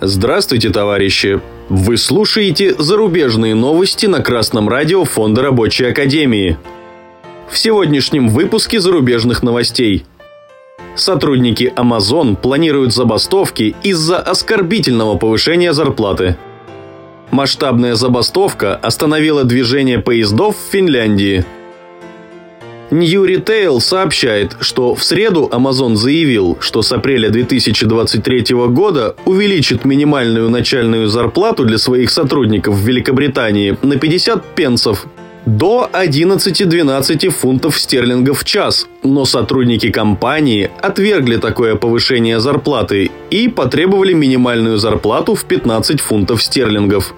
Здравствуйте, товарищи! Вы слушаете зарубежные новости на Красном радио Фонда Рабочей Академии. В сегодняшнем выпуске зарубежных новостей. Сотрудники Amazon планируют забастовки из-за оскорбительного повышения зарплаты. Масштабная забастовка остановила движение поездов в Финляндии – New Retail сообщает, что в среду Amazon заявил, что с апреля 2023 года увеличит минимальную начальную зарплату для своих сотрудников в Великобритании на 50 пенсов до 11-12 фунтов стерлингов в час, но сотрудники компании отвергли такое повышение зарплаты и потребовали минимальную зарплату в 15 фунтов стерлингов.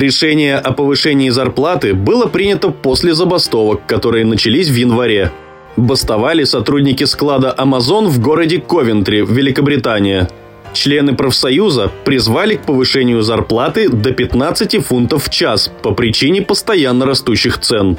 Решение о повышении зарплаты было принято после забастовок, которые начались в январе. Бастовали сотрудники склада Amazon в городе Ковентри, Великобритания. Члены профсоюза призвали к повышению зарплаты до 15 фунтов в час по причине постоянно растущих цен.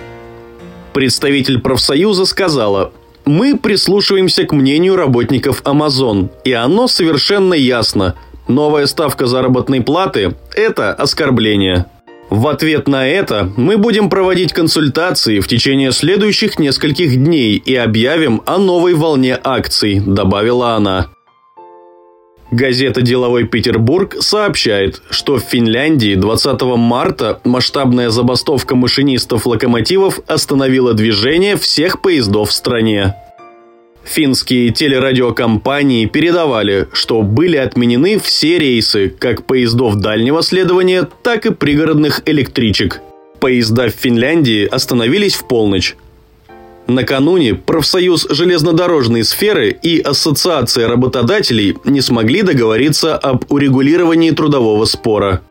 Представитель профсоюза сказала, «Мы прислушиваемся к мнению работников Amazon, и оно совершенно ясно – Новая ставка заработной платы – это оскорбление. В ответ на это мы будем проводить консультации в течение следующих нескольких дней и объявим о новой волне акций, добавила она. Газета «Деловой Петербург» сообщает, что в Финляндии 20 марта масштабная забастовка машинистов локомотивов остановила движение всех поездов в стране. Финские телерадиокомпании передавали, что были отменены все рейсы как поездов дальнего следования, так и пригородных электричек. Поезда в Финляндии остановились в полночь. Накануне профсоюз железнодорожной сферы и Ассоциация работодателей не смогли договориться об урегулировании трудового спора.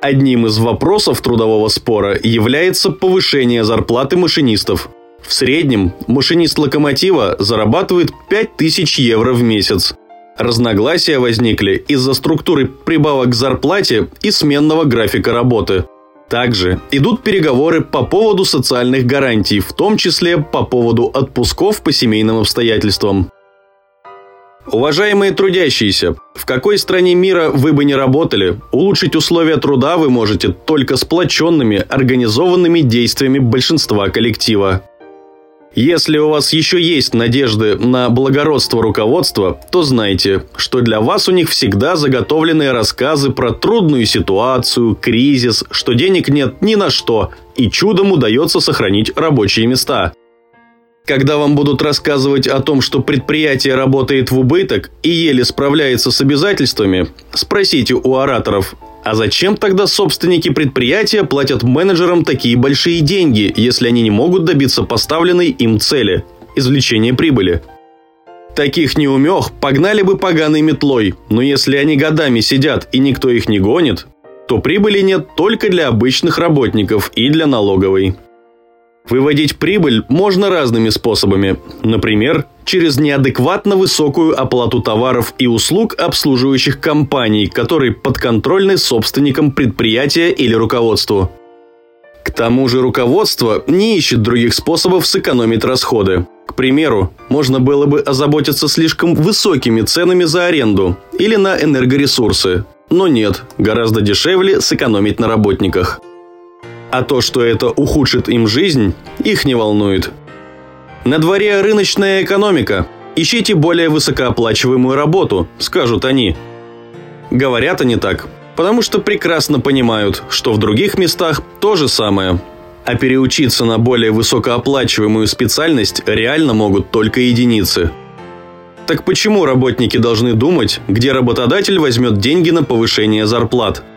Одним из вопросов трудового спора является повышение зарплаты машинистов – в среднем машинист локомотива зарабатывает 5000 евро в месяц. Разногласия возникли из-за структуры прибавок к зарплате и сменного графика работы. Также идут переговоры по поводу социальных гарантий, в том числе по поводу отпусков по семейным обстоятельствам. Уважаемые трудящиеся, в какой стране мира вы бы не работали, улучшить условия труда вы можете только сплоченными, организованными действиями большинства коллектива. Если у вас еще есть надежды на благородство руководства, то знайте, что для вас у них всегда заготовлены рассказы про трудную ситуацию, кризис, что денег нет ни на что, и чудом удается сохранить рабочие места. Когда вам будут рассказывать о том, что предприятие работает в убыток и еле справляется с обязательствами, спросите у ораторов, а зачем тогда собственники предприятия платят менеджерам такие большие деньги, если они не могут добиться поставленной им цели – извлечения прибыли? Таких неумех погнали бы поганой метлой, но если они годами сидят и никто их не гонит, то прибыли нет только для обычных работников и для налоговой. Выводить прибыль можно разными способами. Например, через неадекватно высокую оплату товаров и услуг обслуживающих компаний, которые подконтрольны собственникам предприятия или руководству. К тому же руководство не ищет других способов сэкономить расходы. К примеру, можно было бы озаботиться слишком высокими ценами за аренду или на энергоресурсы. Но нет, гораздо дешевле сэкономить на работниках. А то, что это ухудшит им жизнь, их не волнует. На дворе рыночная экономика. Ищите более высокооплачиваемую работу, скажут они. Говорят они так, потому что прекрасно понимают, что в других местах то же самое. А переучиться на более высокооплачиваемую специальность реально могут только единицы. Так почему работники должны думать, где работодатель возьмет деньги на повышение зарплат –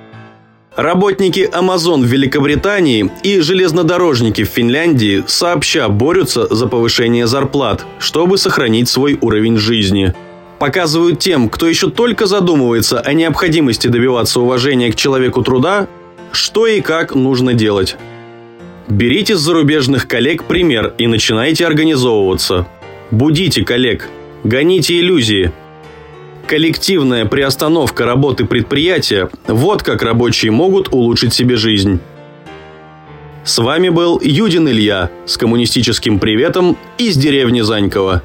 Работники Amazon в Великобритании и железнодорожники в Финляндии сообща борются за повышение зарплат, чтобы сохранить свой уровень жизни. Показывают тем, кто еще только задумывается о необходимости добиваться уважения к человеку труда, что и как нужно делать. Берите с зарубежных коллег пример и начинайте организовываться. Будите коллег, гоните иллюзии – Коллективная приостановка работы предприятия – вот как рабочие могут улучшить себе жизнь. С вами был Юдин Илья с коммунистическим приветом из деревни Занькова.